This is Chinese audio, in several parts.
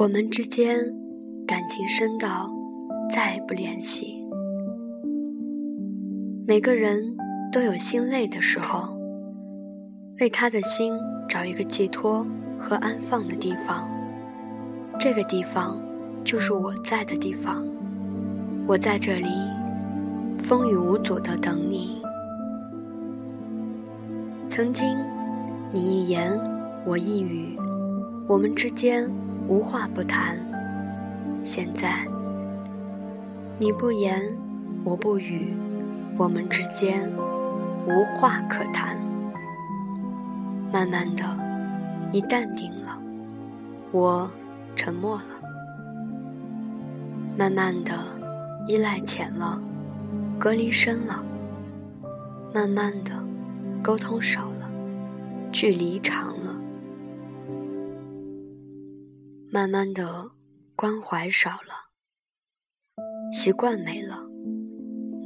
我们之间感情深到再也不联系。每个人都有心累的时候，为他的心找一个寄托和安放的地方。这个地方就是我在的地方。我在这里，风雨无阻的等你。曾经，你一言我一语，我们之间。无话不谈。现在，你不言，我不语，我们之间无话可谈。慢慢的，你淡定了，我沉默了。慢慢的，依赖浅了，隔离深了。慢慢的，沟通少了，距离长了。慢慢的，关怀少了，习惯没了；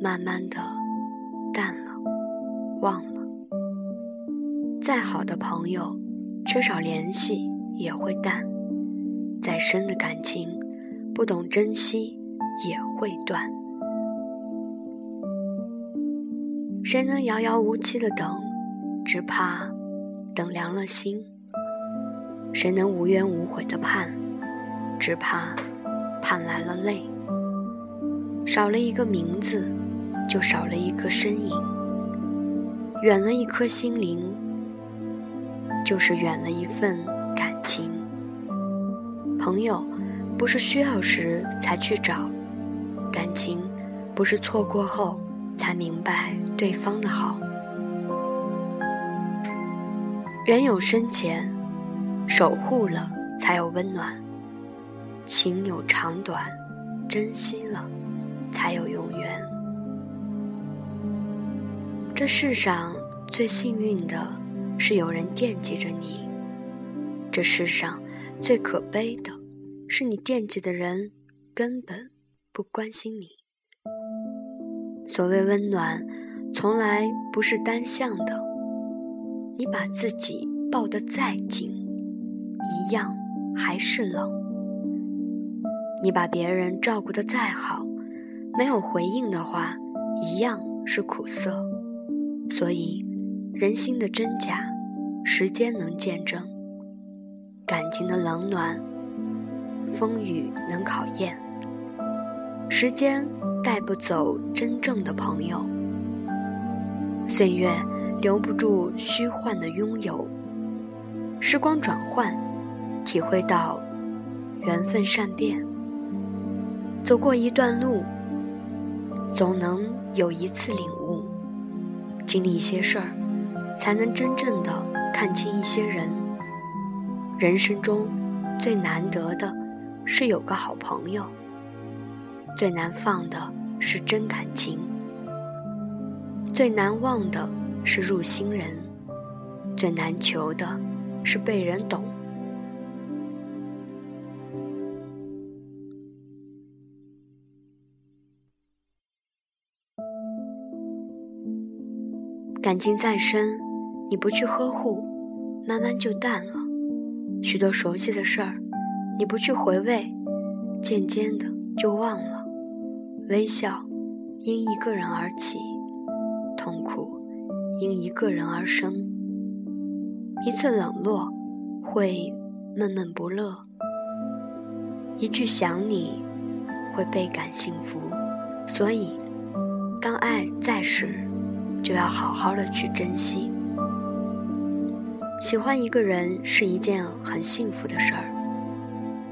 慢慢的，淡了，忘了。再好的朋友，缺少联系也会淡；再深的感情，不懂珍惜也会断。谁能遥遥无期的等？只怕等凉了心。谁能无怨无悔的盼？只怕盼来了泪。少了一个名字，就少了一个身影；远了一颗心灵，就是远了一份感情。朋友不是需要时才去找，感情不是错过后才明白对方的好。缘有深浅。守护了，才有温暖；情有长短，珍惜了，才有永远。这世上最幸运的是有人惦记着你；这世上最可悲的是你惦记的人根本不关心你。所谓温暖，从来不是单向的。你把自己抱得再紧。一样还是冷。你把别人照顾得再好，没有回应的话，一样是苦涩。所以，人心的真假，时间能见证；感情的冷暖，风雨能考验。时间带不走真正的朋友，岁月留不住虚幻的拥有。时光转换。体会到缘分善变，走过一段路，总能有一次领悟；经历一些事儿，才能真正的看清一些人。人生中最难得的是有个好朋友，最难放的是真感情，最难忘的是入心人，最难求的是被人懂。感情再深，你不去呵护，慢慢就淡了；许多熟悉的事儿，你不去回味，渐渐的就忘了。微笑因一个人而起，痛苦因一个人而生。一次冷落会闷闷不乐，一句想你会倍感幸福。所以，当爱在时。就要好好的去珍惜。喜欢一个人是一件很幸福的事儿，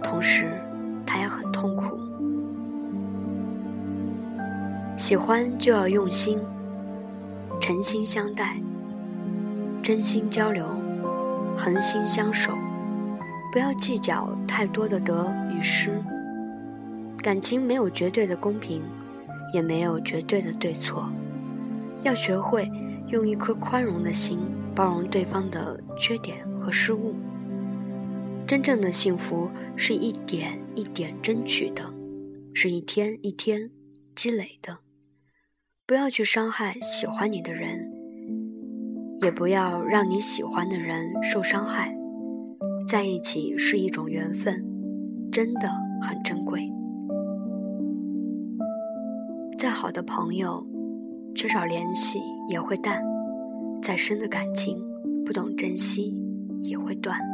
同时，他也很痛苦。喜欢就要用心，诚心相待，真心交流，恒心相守，不要计较太多的得与失。感情没有绝对的公平，也没有绝对的对错。要学会用一颗宽容的心包容对方的缺点和失误。真正的幸福是一点一点争取的，是一天一天积累的。不要去伤害喜欢你的人，也不要让你喜欢的人受伤害。在一起是一种缘分，真的很珍贵。再好的朋友，缺少联系也会淡；再深的感情，不懂珍惜也会断。